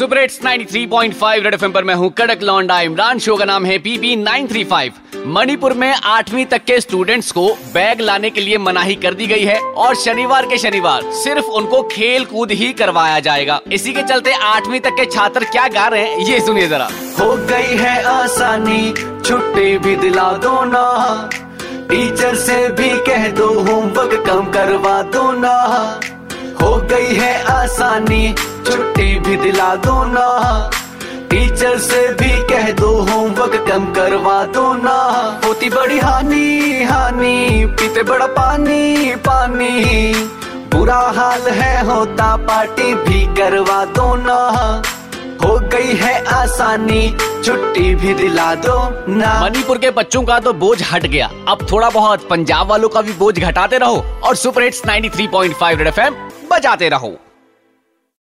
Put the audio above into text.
Super hits 93.5 red FM पर मैं हूँ कड़क लौंडा इमरान। शो का नाम है पीपी 935 मणिपुर में आठवीं तक के स्टूडेंट्स को बैग लाने के लिए मनाही कर दी गई है और शनिवार के शनिवार सिर्फ़ उनको खेल कूद ही करवाया जाएगा। इसी के चलते आठवीं तक के छात्र क्या गा रहे हैं, ये सुनिए जरा। हो गई है आसानी, छुट्टी भी दिला दो ना। टीचर से भी कह दो होमवर्क कम करवा दो ना। हो गई है आसानी, छुट्टी दिला दो ना। टीचर से भी कह दो होमवर्क कम करवा दो ना। होती बड़ी हानि हानि पीते बड़ा पानी पानी। बुरा हाल है, होता पार्टी भी करवा दो ना। हो गई है आसानी, छुट्टी भी दिला दो ना। मणिपुर के बच्चों का तो बोझ हट गया। अब थोड़ा बहुत पंजाब वालों का भी बोझ घटाते रहो और सुपर हिट्स 93.5 रेड एफएम बजाते रहो।